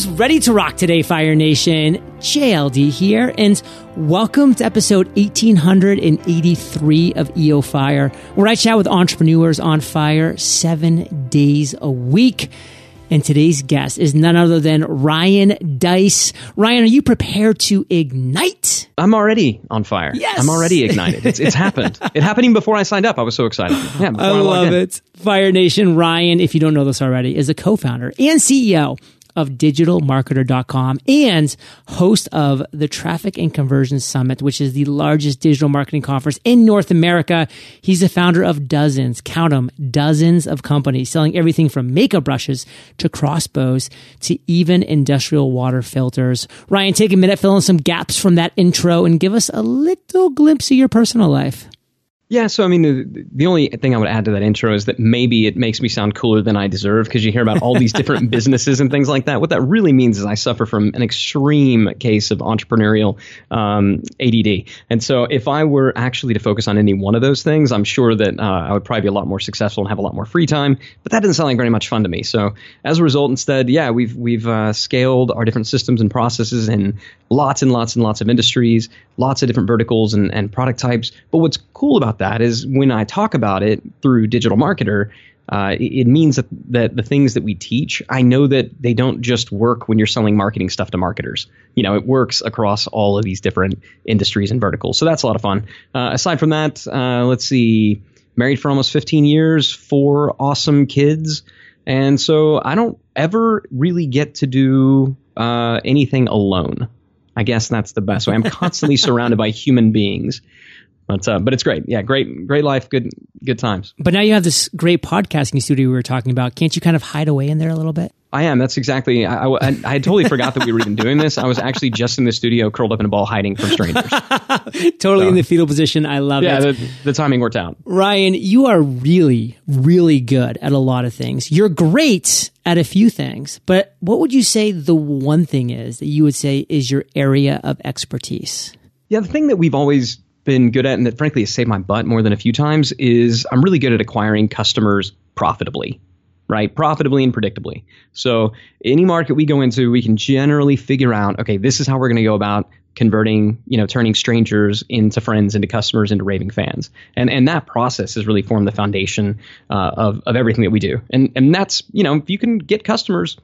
Who's ready to rock today, Fire Nation? JLD here, and welcome to episode 1883 of EO Fire, where I chat with entrepreneurs on fire seven days a week. And today's guest is none other than Ryan Deiss. Ryan, are you prepared to ignite? I'm already on fire. Yes. I'm already ignited. It's, it's happened. It happened even before I signed up. I was so excited. Yeah, I love it. Fire Nation Ryan, if you don't know this already, is a co-founder and CEO of digitalmarketer.com and host of the Traffic and Conversion Summit, which is the largest digital marketing conference in North America. He's the founder of dozens, count them, dozens of companies selling everything from makeup brushes to crossbows to even industrial water filters. Ryan, take a minute, fill in some gaps from that intro and give us a little glimpse of your personal life. Yeah, so I mean, the, the only thing I would add to that intro is that maybe it makes me sound cooler than I deserve because you hear about all these different businesses and things like that. What that really means is I suffer from an extreme case of entrepreneurial um, ADD. And so if I were actually to focus on any one of those things, I'm sure that uh, I would probably be a lot more successful and have a lot more free time. But that doesn't sound like very much fun to me. So as a result, instead, yeah, we've we've uh, scaled our different systems and processes in lots and lots and lots of industries, lots of different verticals and, and product types. But what's cool about that is when I talk about it through Digital Marketer, uh, it, it, means that, that the things that we teach, I know that they don't just work when you're selling marketing stuff to marketers. You know, it works across all of these different industries and verticals. So that's a lot of fun. Uh, aside from that, uh, let's see, married for almost 15 years, four awesome kids. And so I don't ever really get to do uh, anything alone. I guess that's the best way. I'm constantly surrounded by human beings. But, uh, but it's great. Yeah, great, great life, good, good times. But now you have this great podcasting studio we were talking about. Can't you kind of hide away in there a little bit? I am. That's exactly. I, I, I totally forgot that we were even doing this. I was actually just in the studio, curled up in a ball, hiding from strangers. totally so, in the fetal position. I love yeah, it. Yeah, the, the timing worked out. Ryan, you are really, really good at a lot of things. You're great at a few things, but what would you say the one thing is that you would say is your area of expertise? Yeah, the thing that we've always been good at and that frankly has saved my butt more than a few times is I'm really good at acquiring customers profitably, right? Profitably and predictably. So any market we go into, we can generally figure out, okay, this is how we're going to go about converting, you know, turning strangers into friends, into customers, into raving fans. And and that process has really formed the foundation uh, of, of everything that we do. And and that's, you know, if you can get customers,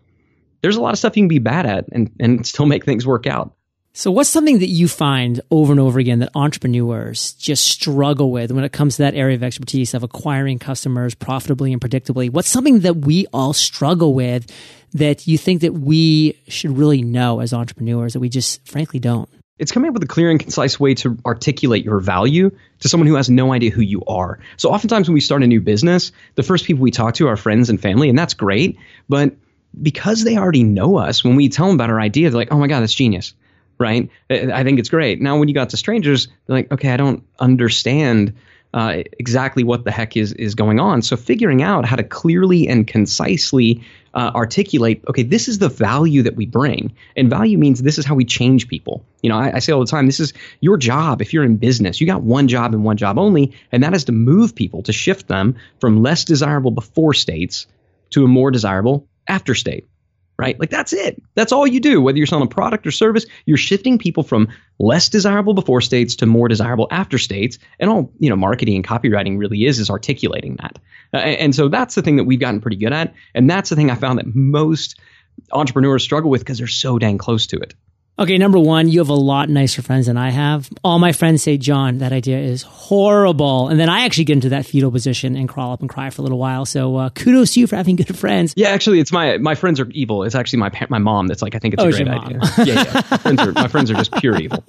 there's a lot of stuff you can be bad at and, and still make things work out. So, what's something that you find over and over again that entrepreneurs just struggle with when it comes to that area of expertise of acquiring customers profitably and predictably? What's something that we all struggle with that you think that we should really know as entrepreneurs that we just frankly don't? It's coming up with a clear and concise way to articulate your value to someone who has no idea who you are. So, oftentimes when we start a new business, the first people we talk to are friends and family, and that's great. But because they already know us, when we tell them about our idea, they're like, oh my God, that's genius right? I think it's great. Now, when you got to strangers, they're like, okay, I don't understand uh, exactly what the heck is is going on. So figuring out how to clearly and concisely uh, articulate, okay, this is the value that we bring, and value means this is how we change people. You know, I, I say all the time, this is your job. If you're in business, you got one job and one job only, and that is to move people to shift them from less desirable before states to a more desirable after state right? Like that's it. That's all you do. Whether you're selling a product or service, you're shifting people from less desirable before states to more desirable after states. And all, you know, marketing and copywriting really is, is articulating that. Uh, and so that's the thing that we've gotten pretty good at. And that's the thing I found that most entrepreneurs struggle with because they're so dang close to it. Okay, number one, you have a lot nicer friends than I have. All my friends say, John, that idea is horrible. And then I actually get into that fetal position and crawl up and cry for a little while. So uh, kudos to you for having good friends. Yeah, actually, it's my my friends are evil. It's actually my my mom that's like, I think it's oh, a great idea. yeah, yeah. My friends, are, my friends are just pure evil.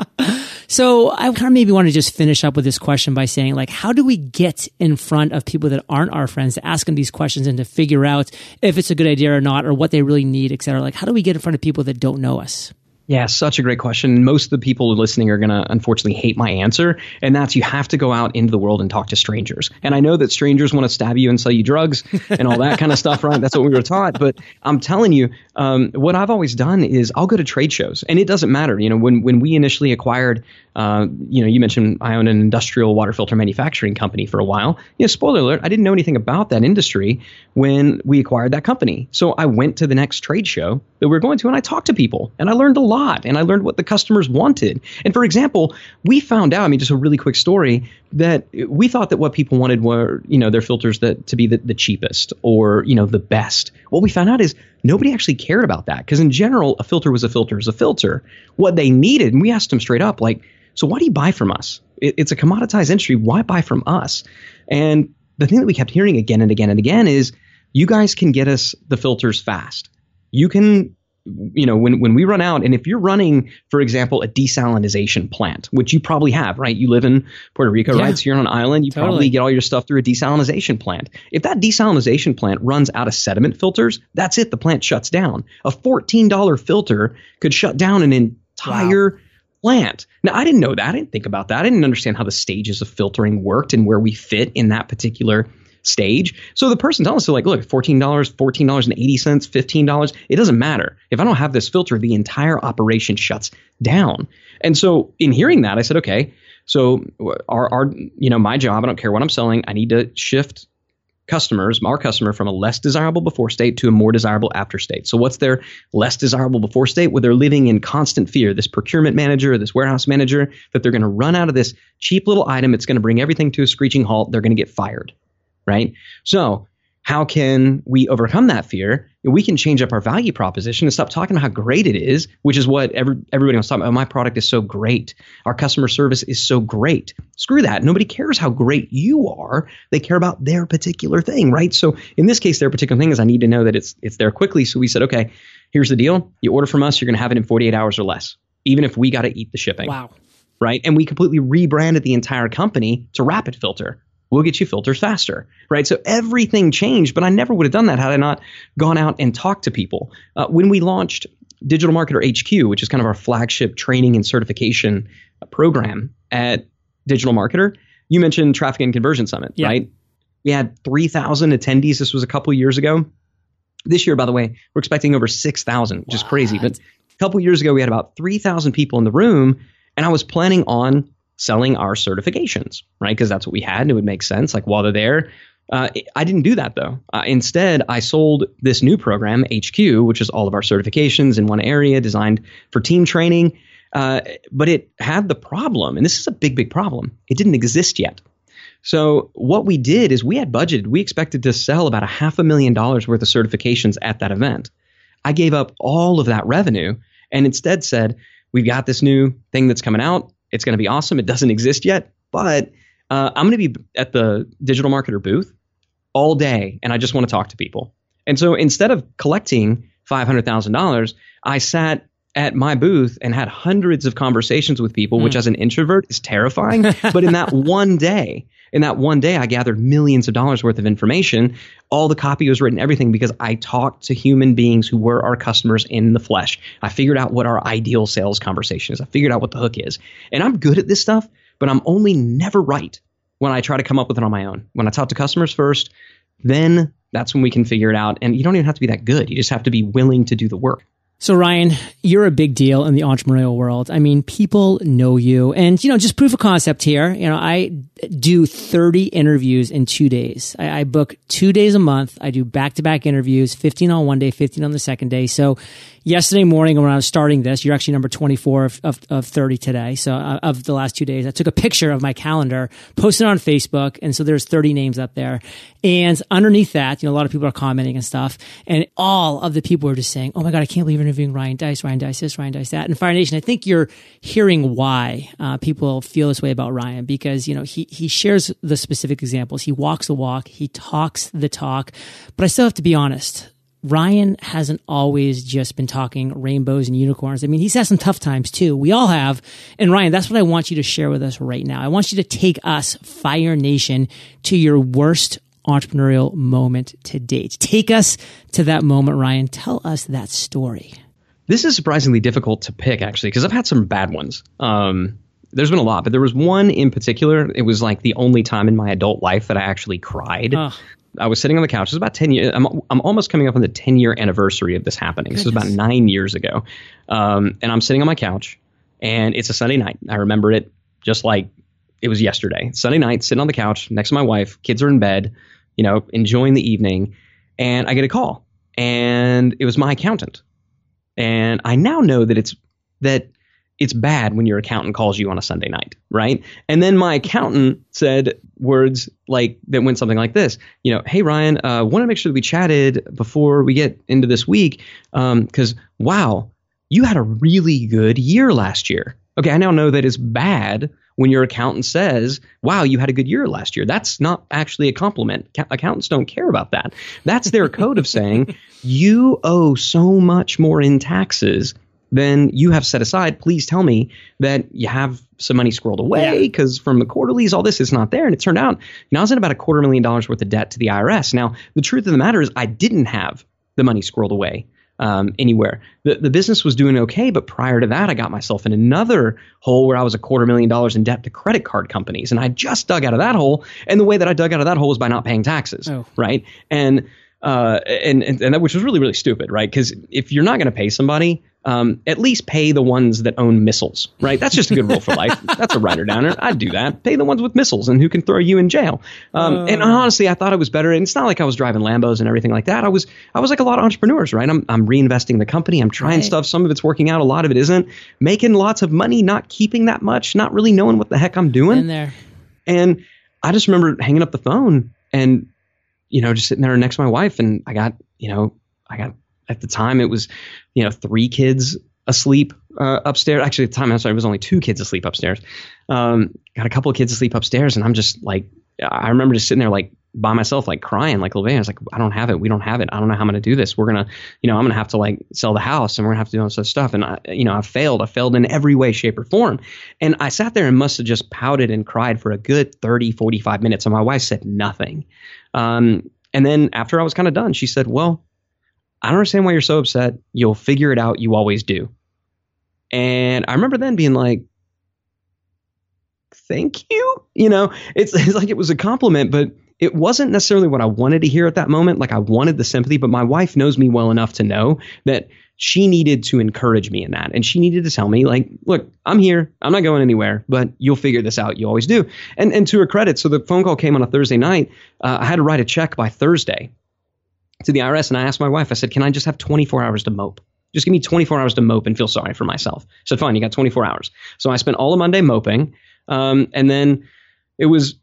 So I kind of maybe want to just finish up with this question by saying, like, how do we get in front of people that aren't our friends to ask them these questions and to figure out if it's a good idea or not, or what they really need, et cetera? Like, how do we get in front of people that don't know us? Yeah, such a great question. Most of the people listening are going to unfortunately hate my answer, and that's you have to go out into the world and talk to strangers. And I know that strangers want to stab you and sell you drugs and all that kind of stuff, right? That's what we were taught. But I'm telling you, um, what I've always done is I'll go to trade shows, and it doesn't matter. You know, when when we initially acquired, uh, you know, you mentioned I own an industrial water filter manufacturing company for a while. You know, spoiler alert, I didn't know anything about that industry when we acquired that company. So I went to the next trade show that we are going to, and I talked to people, and I learned a lot lot and I learned what the customers wanted. And for example, we found out, I mean, just a really quick story, that we thought that what people wanted were, you know, their filters that to be the, the cheapest or, you know, the best. What we found out is nobody actually cared about that because in general, a filter was a filter is a filter. What they needed, and we asked them straight up, like, so why do you buy from us? It, it's a commoditized industry. Why buy from us? And the thing that we kept hearing again and again and again is you guys can get us the filters fast. You can you know, when, when we run out, and if you're running, for example, a desalinization plant, which you probably have, right? You live in Puerto Rico, yeah. right? So you're on an island, you totally. probably get all your stuff through a desalinization plant. If that desalinization plant runs out of sediment filters, that's it. The plant shuts down. A $14 filter could shut down an entire wow. plant. Now, I didn't know that. I didn't think about that. I didn't understand how the stages of filtering worked and where we fit in that particular stage. So the person telling us, like, look, $14, $14.80, $15, it doesn't matter. If I don't have this filter, the entire operation shuts down. And so in hearing that, I said, okay, so our, our, you know, my job, I don't care what I'm selling, I need to shift customers, our customer, from a less desirable before state to a more desirable after state. So what's their less desirable before state? Well, they're living in constant fear. This procurement manager, this warehouse manager, that they're going to run out of this cheap little item. It's going to bring everything to a screeching halt. They're going to get fired right? So, how can we overcome that fear? We can change up our value proposition and stop talking about how great it is, which is what every, everybody wants to talk about. My product is so great. Our customer service is so great. Screw that. Nobody cares how great you are. They care about their particular thing, right? So in this case, their particular thing is I need to know that it's it's there quickly. So we said, okay, here's the deal. You order from us, you're going to have it in 48 hours or less, even if we got to eat the shipping. Wow. Right. And we completely rebranded the entire company to Rapid Filter we'll get you filters faster, right? So everything changed, but I never would have done that had I not gone out and talked to people. Uh, when we launched Digital Marketer HQ, which is kind of our flagship training and certification uh, program at Digital Marketer, you mentioned Traffic and Conversion Summit, yeah. right? We had 3,000 attendees. This was a couple years ago. This year, by the way, we're expecting over 6,000, which is crazy. But a couple years ago, we had about 3,000 people in the room, and I was planning on selling our certifications, right? Because that's what we had and it would make sense. Like while they're there, uh, I didn't do that though. Uh, instead, I sold this new program, HQ, which is all of our certifications in one area designed for team training. Uh, but it had the problem, and this is a big, big problem. It didn't exist yet. So what we did is we had budgeted. We expected to sell about a half a million dollars worth of certifications at that event. I gave up all of that revenue and instead said, "We've got this new thing that's coming out. It's going to be awesome. It doesn't exist yet, but uh, I'm going to be at the digital marketer booth all day, and I just want to talk to people. And so instead of collecting $500,000, I sat at my booth and had hundreds of conversations with people, mm. which hmm. as an introvert is terrifying. but in that one day, in that one day, I gathered millions of dollars worth of information. All the copy was written, everything, because I talked to human beings who were our customers in the flesh. I figured out what our ideal sales conversation is. I figured out what the hook is. And I'm good at this stuff, but I'm only never right when I try to come up with it on my own. When I talk to customers first, then that's when we can figure it out. And you don't even have to be that good. You just have to be willing to do the work. So Ryan, you're a big deal in the entrepreneurial world. I mean, people know you and, you know, just proof of concept here. You know, I do 30 interviews in two days. I, I book two days a month. I do back to back interviews, 15 on one day, 15 on the second day. So yesterday morning when I was starting this, you're actually number 24 of, of, of 30 today. So uh, of the last two days, I took a picture of my calendar, posted it on Facebook. And so there's 30 names up there. And underneath that, you know, a lot of people are commenting and stuff. And all of the people are just saying, Oh my God, I can't believe interviewing Ryan Deiss, Ryan Deiss this, Ryan Deiss that. And Fire Nation, I think you're hearing why uh, people feel this way about Ryan because, you know, he, he shares the specific examples. He walks the walk. He talks the talk. But I still have to be honest. Ryan hasn't always just been talking rainbows and unicorns. I mean, he's had some tough times too. We all have. And Ryan, that's what I want you to share with us right now. I want you to take us, Fire Nation, to your worst entrepreneurial moment to date. Take us to that moment, Ryan. Tell us that story. this is surprisingly difficult to pick actually because I've had some bad ones. Um, there's been a lot, but there was one in particular. It was like the only time in my adult life that I actually cried. Ugh. I was sitting on the couch. It was about 10 years. I'm, I'm almost coming up on the 10 year anniversary of this happening. This was about nine years ago. Um, and I'm sitting on my couch and it's a Sunday night. I remember it just like it was yesterday. Sunday night, sitting on the couch next to my wife. Kids are in bed, you know, enjoying the evening. And I get a call and it was my accountant. And I now know that it's, that it's bad when your accountant calls you on a Sunday night, right? And then my accountant said words like that went something like this, you know, hey Ryan, uh, want to make sure that we chatted before we get into this week, because um, wow, you had a really good year last year. Okay, I now know that it's bad when your accountant says, wow, you had a good year last year. That's not actually a compliment. Accountants don't care about that. That's their code of saying you owe so much more in taxes than you have set aside, please tell me that you have some money squirreled away because yeah. from the quarterlies, all this is not there. And it turned out, you know, I was in about a quarter million dollars worth of debt to the IRS. Now, the truth of the matter is, I didn't have the money squirreled away um, anywhere. The, the business was doing okay, but prior to that, I got myself in another hole where I was a quarter million dollars in debt to credit card companies. And I just dug out of that hole. And the way that I dug out of that hole was by not paying taxes. Oh. Right. And uh, and, and, and that which was really really stupid, right? Because if you're not going to pay somebody, um, at least pay the ones that own missiles, right? That's just a good rule for life. That's a writer downer. I'd do that. Pay the ones with missiles and who can throw you in jail. Um, uh, and honestly, I thought it was better. And it's not like I was driving Lambos and everything like that. I was I was like a lot of entrepreneurs, right? I'm I'm reinvesting the company. I'm trying right. stuff. Some of it's working out. A lot of it isn't. Making lots of money, not keeping that much, not really knowing what the heck I'm doing. In there. And I just remember hanging up the phone and you know just sitting there next to my wife, and I got you know I got at the time it was you know three kids asleep uh, upstairs. Actually, at the time, I'm sorry, it was only two kids asleep upstairs. Um, got a couple of kids asleep upstairs, and I'm just like, I remember just sitting there like by myself, like crying, like Levain. I was like, I don't have it. We don't have it. I don't know how I'm going to do this. We're gonna, you know, I'm gonna have to like sell the house, and we're gonna have to do all this stuff. And I, you know, I failed. I failed in every way, shape, or form. And I sat there and must have just pouted and cried for a good 30, 45 minutes. And my wife said nothing. Um, and then after I was kind of done, she said, "Well." I don't understand why you're so upset. You'll figure it out. You always do. And I remember then being like, thank you. You know, it's, it's like it was a compliment, but it wasn't necessarily what I wanted to hear at that moment. Like I wanted the sympathy, but my wife knows me well enough to know that she needed to encourage me in that. And she needed to tell me, like, look, I'm here. I'm not going anywhere, but you'll figure this out. You always do. And, and to her credit, so the phone call came on a Thursday night. Uh, I had to write a check by Thursday to the IRS. And I asked my wife, I said, can I just have 24 hours to mope? Just give me 24 hours to mope and feel sorry for myself. So fine, you got 24 hours. So I spent all of Monday moping. Um, and then it was,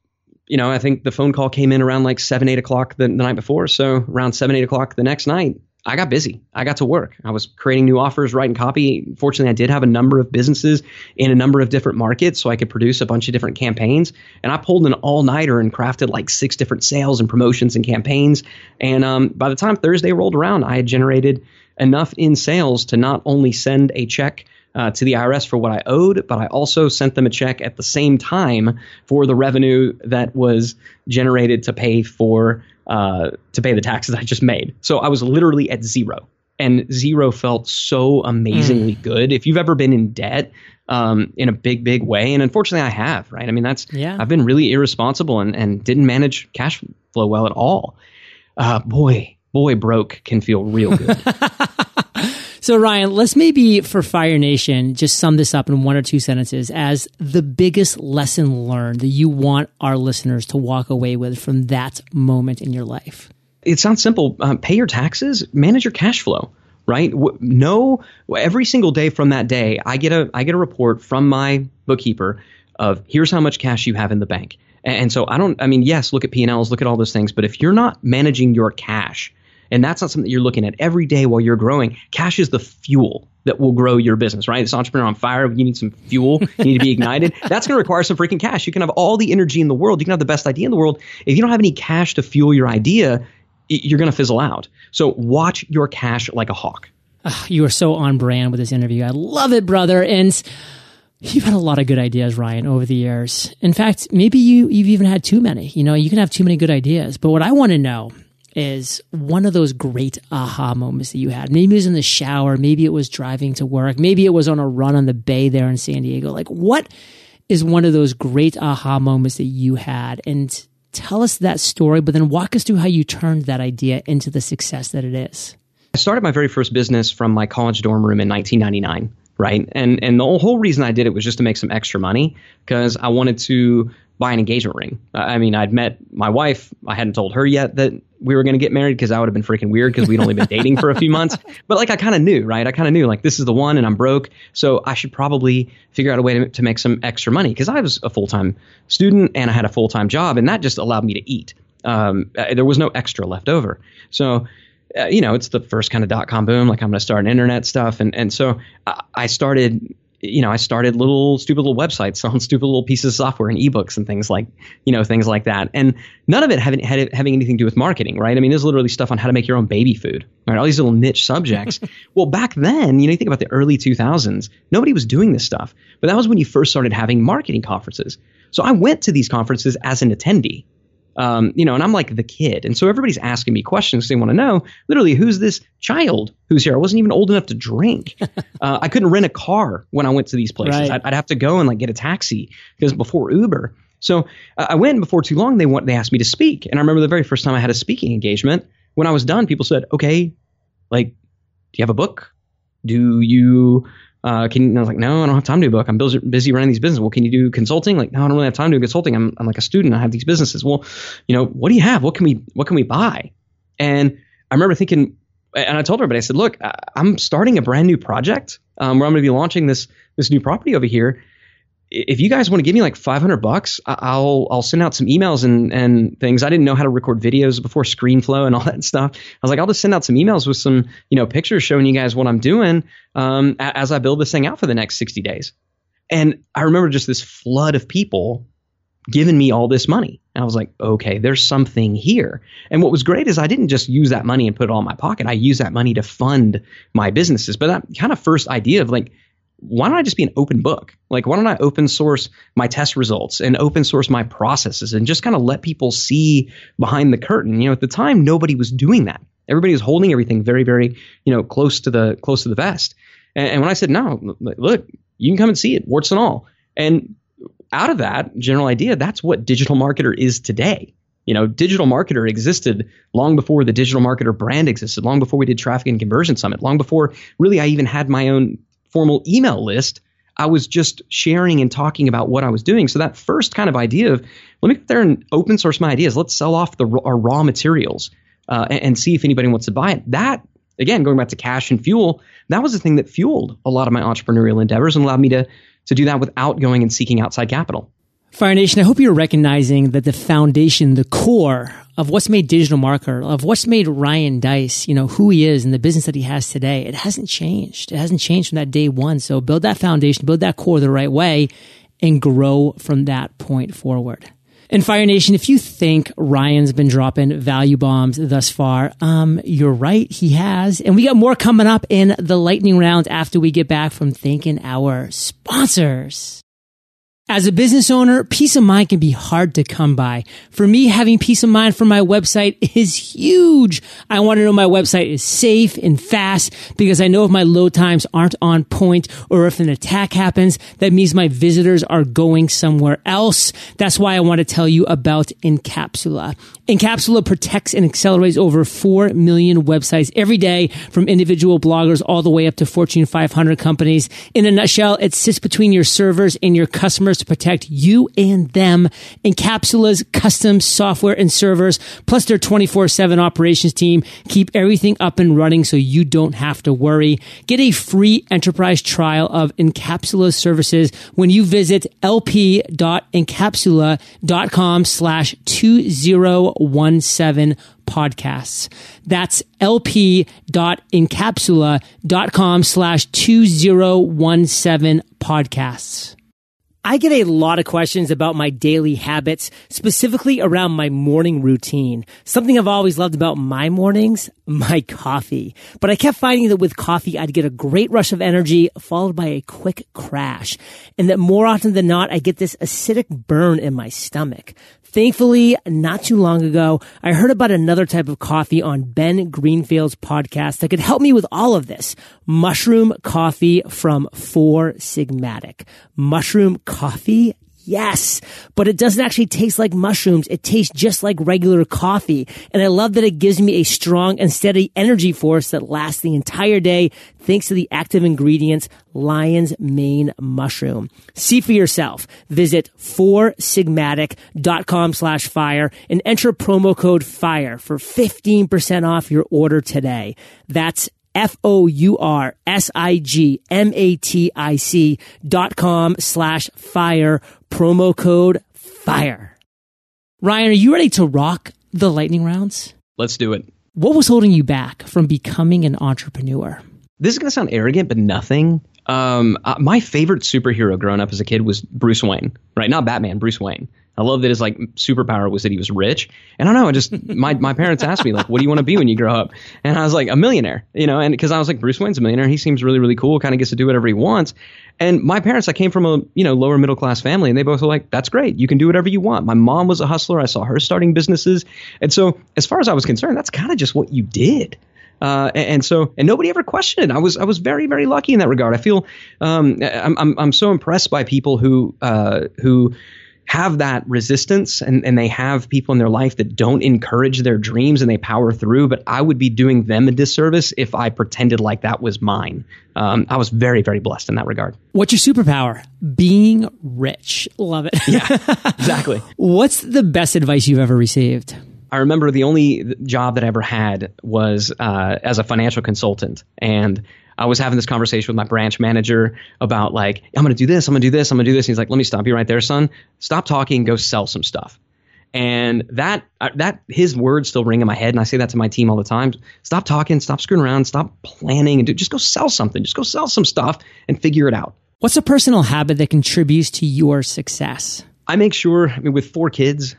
you know, I think the phone call came in around like seven, eight o'clock the, the night before. So around seven, eight o'clock the next night, I got busy. I got to work. I was creating new offers, writing copy. Fortunately, I did have a number of businesses in a number of different markets, so I could produce a bunch of different campaigns. And I pulled an all nighter and crafted like six different sales and promotions and campaigns. And um, by the time Thursday rolled around, I had generated enough in sales to not only send a check uh, to the IRS for what I owed, but I also sent them a check at the same time for the revenue that was generated to pay for uh, to pay the taxes I just made. So I was literally at zero, and zero felt so amazingly mm. good. If you've ever been in debt um, in a big, big way, and unfortunately I have, right? I mean, that's yeah. I've been really irresponsible and and didn't manage cash flow well at all. Uh, boy, boy, broke can feel real good. So, Ryan, let's maybe for Fire Nation just sum this up in one or two sentences as the biggest lesson learned that you want our listeners to walk away with from that moment in your life. It sounds simple. Um, pay your taxes, manage your cash flow right? No, every single day from that day, I get a I get a report from my bookkeeper of here's how much cash you have in the bank. And so I don't. I mean, yes, look at P and Ls, look at all those things, but if you're not managing your cash and that's not something that you're looking at every day while you're growing. Cash is the fuel that will grow your business, right? This entrepreneur on fire. You need some fuel. You need to be ignited. That's going to require some freaking cash. You can have all the energy in the world. You can have the best idea in the world. If you don't have any cash to fuel your idea, you're going to fizzle out. So watch your cash like a hawk. Oh, you are so on brand with this interview. I love it, brother. And you've had a lot of good ideas, Ryan, over the years. In fact, maybe you, you've even had too many. You know, you can have too many good ideas. But what I want to know is one of those great aha moments that you had. Maybe it was in the shower, maybe it was driving to work, maybe it was on a run on the bay there in San Diego. Like, what is one of those great aha moments that you had? And tell us that story, but then walk us through how you turned that idea into the success that it is. I started my very first business from my college dorm room in 1999 right? And and the whole reason I did it was just to make some extra money because I wanted to buy an engagement ring. I mean, I'd met my wife. I hadn't told her yet that we were going to get married because I would have been freaking weird because we'd only been dating for a few months. But like, I kind of knew, right? I kind of knew like this is the one, and I'm broke, so I should probably figure out a way to, to make some extra money because I was a full time student and I had a full time job, and that just allowed me to eat. Um, there was no extra left over, so. Uh, you know, it's the first kind of dot com boom. Like I'm going to start an internet stuff, and and so I, I started you know, I started little stupid little websites on stupid little pieces of software and ebooks and things like, you know, things like that. And none of it having had having anything to do with marketing, right? I mean, there's literally stuff on how to make your own baby food, right? All these little niche subjects. well, back then, you know, you think about the early 2000s, nobody was doing this stuff. But that was when you first started having marketing conferences. So I went to these conferences as an attendee. Um, you know, and I'm like the kid. And so everybody's asking me questions. They want to know literally who's this child who's here. I wasn't even old enough to drink. uh, I couldn't rent a car when I went to these places. Right. I'd, I'd, have to go and like get a taxi because before Uber. So uh, I went before too long. They want, they asked me to speak. And I remember the very first time I had a speaking engagement, when I was done, people said, okay, like, do you have a book? Do you uh, can I was like, no, I don't have time to do a book. I'm busy running these businesses. Well, can you do consulting? Like, no, I don't really have time to do consulting. I'm, I'm like a student. I have these businesses. Well, you know, what do you have? What can we what can we buy? And I remember thinking, and I told everybody, I said, look, I'm starting a brand new project um, where I'm going to be launching this this new property over here if you guys want to give me like 500 bucks, I'll I'll send out some emails and and things. I didn't know how to record videos before ScreenFlow and all that stuff. I was like, I'll just send out some emails with some you know pictures showing you guys what I'm doing um, as I build this thing out for the next 60 days. And I remember just this flood of people giving me all this money. And I was like, okay, there's something here. And what was great is I didn't just use that money and put it all in my pocket. I used that money to fund my businesses. But that kind of first idea of like why don't I just be an open book? Like, why don't I open source my test results and open source my processes and just kind of let people see behind the curtain? You know, at the time, nobody was doing that. Everybody was holding everything very, very, you know, close to the close to the vest. And, and when I said, no, look, you can come and see it, warts and all. And out of that general idea, that's what digital marketer is today. You know, digital marketer existed long before the digital marketer brand existed, long before we did traffic and conversion summit, long before really I even had my own formal email list. I was just sharing and talking about what I was doing. So that first kind of idea of let me go there and open source my ideas. Let's sell off the our raw materials uh, and, and, see if anybody wants to buy it. That again, going back to cash and fuel, that was the thing that fueled a lot of my entrepreneurial endeavors and allowed me to to do that without going and seeking outside capital. Fire Nation, I hope you're recognizing that the foundation, the core of what's made Digital Marketer, of what's made Ryan Deiss, you know, who he is and the business that he has today, it hasn't changed. It hasn't changed from that day one. So build that foundation, build that core the right way and grow from that point forward. And Fire Nation, if you think Ryan's been dropping value bombs thus far, um, you're right. He has. And we got more coming up in the lightning round after we get back from thanking our sponsors. As a business owner, peace of mind can be hard to come by. For me, having peace of mind for my website is huge. I want to know my website is safe and fast because I know if my load times aren't on point or if an attack happens, that means my visitors are going somewhere else. That's why I want to tell you about Incapsula. Incapsula protects and accelerates over 4 million websites every day from individual bloggers all the way up to Fortune 500 companies. In a nutshell, it sits between your servers and your customers to protect you and them. Incapsula's custom software and servers, plus their 24-7 operations team, keep everything up and running so you don't have to worry. Get a free enterprise trial of Incapsula services when you visit lp.incapsula.com slash 2017 podcasts. That's lp.incapsula.com slash 2017 podcasts. I get a lot of questions about my daily habits, specifically around my morning routine. Something I've always loved about my mornings, my coffee. But I kept finding that with coffee, I'd get a great rush of energy followed by a quick crash. And that more often than not, I get this acidic burn in my stomach. Thankfully, not too long ago, I heard about another type of coffee on Ben Greenfield's podcast that could help me with all of this. Mushroom coffee from Four Sigmatic. Mushroom Yes, but it doesn't actually taste like mushrooms. It tastes just like regular coffee. And I love that it gives me a strong and steady energy force that lasts the entire day thanks to the active ingredients, lion's mane mushroom. See for yourself. Visit foursigmatic.com slash fire and enter promo code FIRE for 15% off your order today. That's F O U R S I G M A T I C dot com slash fire promo code FIRE. Ryan, are you ready to rock the lightning rounds? Let's do it. What was holding you back from becoming an entrepreneur? This is going to sound arrogant, but nothing. Um, uh, my favorite superhero growing up as a kid was Bruce Wayne, right? Not Batman, Bruce Wayne. I love that his like superpower was that he was rich. And I don't know, I just my my parents asked me like, "What do you want to be when you grow up?" And I was like, "A millionaire," you know. And because I was like, Bruce Wayne's a millionaire, he seems really really cool, kind of gets to do whatever he wants. And my parents, I came from a you know lower middle class family, and they both were like, "That's great, you can do whatever you want." My mom was a hustler. I saw her starting businesses, and so as far as I was concerned, that's kind of just what you did. Uh, and, so, and nobody ever questioned it. I was, I was very, very lucky in that regard. I feel, um, I'm, I'm, I'm so impressed by people who, uh, who have that resistance and, and they have people in their life that don't encourage their dreams and they power through. But I would be doing them a disservice if I pretended like that was mine. Um, I was very, very blessed in that regard. What's your superpower? Being rich. Love it. yeah, exactly. What's the best advice you've ever received? I remember the only job that I ever had was uh, as a financial consultant. And I was having this conversation with my branch manager about like, I'm going to do this, I'm going to do this, I'm going to do this. And he's like, let me stop you right there, son. Stop talking, go sell some stuff. And that uh, that his words still ring in my head, and I say that to my team all the time. Stop talking, stop screwing around, stop planning, and do, just go sell something. Just go sell some stuff and figure it out. What's a personal habit that contributes to your success? I make sure, I mean, with four kids,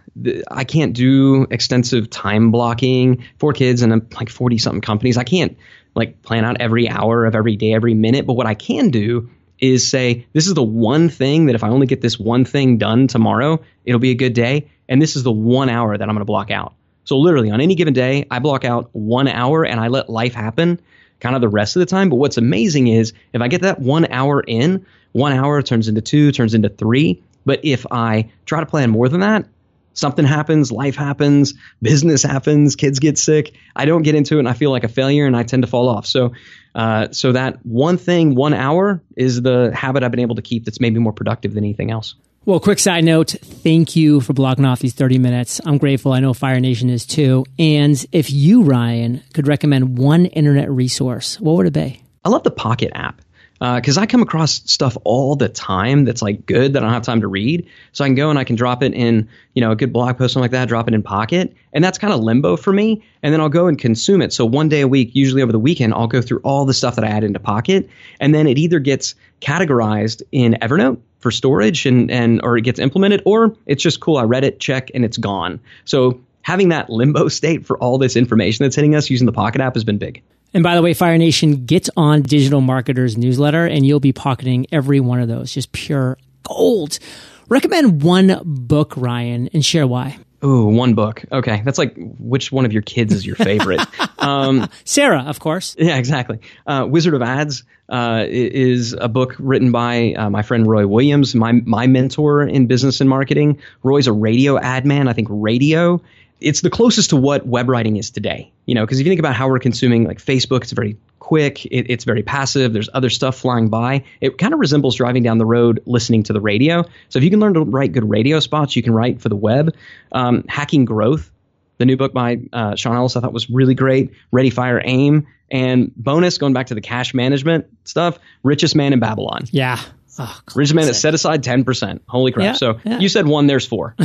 I can't do extensive time blocking. Four kids and I'm like 40 something companies. I can't like plan out every hour of every day, every minute. But what I can do is say, this is the one thing that if I only get this one thing done tomorrow, it'll be a good day. And this is the one hour that I'm going to block out. So literally on any given day, I block out one hour and I let life happen kind of the rest of the time. But what's amazing is if I get that one hour in, one hour turns into two, turns into three. But if I try to plan more than that, something happens, life happens, business happens, kids get sick. I don't get into it and I feel like a failure and I tend to fall off. So, uh, so that one thing, one hour is the habit I've been able to keep that's maybe more productive than anything else. Well, quick side note, thank you for blocking off these 30 minutes. I'm grateful. I know Fire Nation is too. And if you, Ryan, could recommend one internet resource, what would it be? I love the Pocket app because uh, I come across stuff all the time that's like good that I don't have time to read. So I can go and I can drop it in, you know, a good blog post, something like that, drop it in Pocket. And that's kind of limbo for me. And then I'll go and consume it. So one day a week, usually over the weekend, I'll go through all the stuff that I add into Pocket. And then it either gets categorized in Evernote for storage and, and or it gets implemented, or it's just cool. I read it, check, and it's gone. So having that limbo state for all this information that's hitting us using the Pocket app has been big. And by the way, Fire Nation, get on Digital Marketers newsletter and you'll be pocketing every one of those. Just pure gold. Recommend one book, Ryan, and share why. Ooh, one book. Okay. That's like which one of your kids is your favorite? um, Sarah, of course. Yeah, exactly. Uh, Wizard of Ads uh, is a book written by uh, my friend Roy Williams, my, my mentor in business and marketing. Roy's a radio ad man. I think radio it's the closest to what web writing is today. You know, because if you think about how we're consuming like Facebook, it's very quick, it, it's very passive. There's other stuff flying by. It kind of resembles driving down the road listening to the radio. So if you can learn to write good radio spots, you can write for the web. Um, Hacking Growth, the new book by uh, Sean Ellis, I thought was really great. Ready, Fire, Aim, and bonus going back to the cash management stuff. Richest Man in Babylon. Yeah Oh, man that set aside 10%. Holy crap. Yeah, so yeah. you said one, there's four.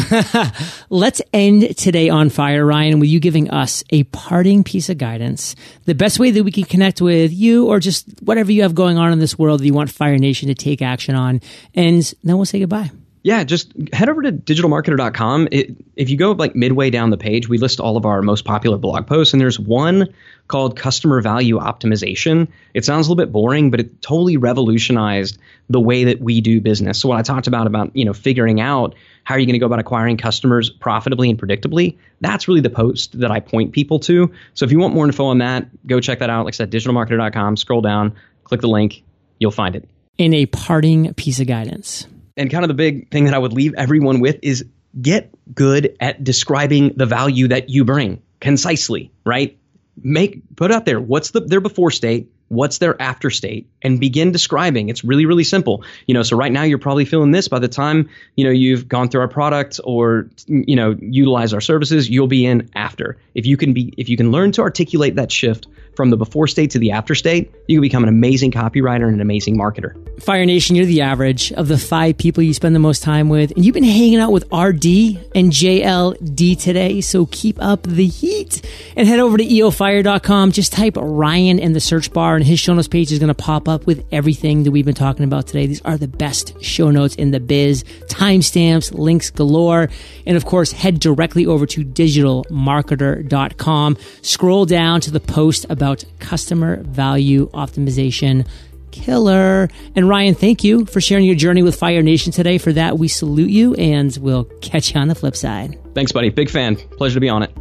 Let's end today on fire, Ryan, with you giving us a parting piece of guidance. The best way that we can connect with you or just whatever you have going on in this world that you want Fire Nation to take action on. And then we'll say goodbye. Yeah, just head over to digitalmarketer.com. It, if you go like midway down the page, we list all of our most popular blog posts, and there's one called Customer Value Optimization. It sounds a little bit boring, but it totally revolutionized the way that we do business. So what I talked about about you know figuring out how are you going to go about acquiring customers profitably and predictably, that's really the post that I point people to. So if you want more info on that, go check that out. Like I said, digitalmarketer.com. Scroll down, click the link, you'll find it. In a parting piece of guidance. And kind of the big thing that I would leave everyone with is get good at describing the value that you bring concisely, right? Make put out there what's the their before state, what's their after state, and begin describing. It's really really simple. You know, so right now you're probably feeling this. By the time you know you've gone through our product or you know utilize our services, you'll be in after. If you can be if you can learn to articulate that shift from the before state to the after state, you can become an amazing copywriter and an amazing marketer. Fire Nation, you're the average of the five people you spend the most time with. And you've been hanging out with RD and JLD today. So keep up the heat and head over to eofire.com. Just type Ryan in the search bar and his show notes page is going to pop up with everything that we've been talking about today. These are the best show notes in the biz, timestamps, links galore. And of course, head directly over to digitalmarketer.com. Scroll down to the post about customer value optimization killer. And Ryan, thank you for sharing your journey with Fire Nation today. For that, we salute you and we'll catch you on the flip side. Thanks, buddy. Big fan. Pleasure to be on it.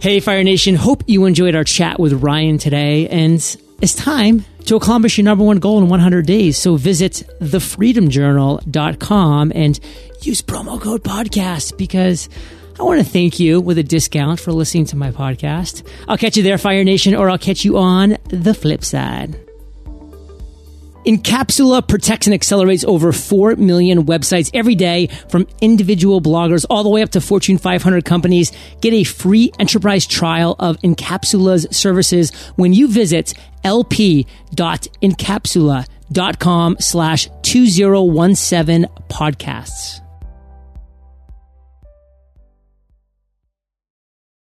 Hey, Fire Nation. Hope you enjoyed our chat with Ryan today. And it's time to accomplish your number one goal in 100 days. So visit thefreedomjournal.com and use promo code podcast because I want to thank you with a discount for listening to my podcast. I'll catch you there, Fire Nation, or I'll catch you on the flip side. Incapsula protects and accelerates over 4 million websites every day from individual bloggers all the way up to Fortune 500 companies. Get a free enterprise trial of Incapsula's services when you visit lp.incapsula.com slash 2017 podcasts.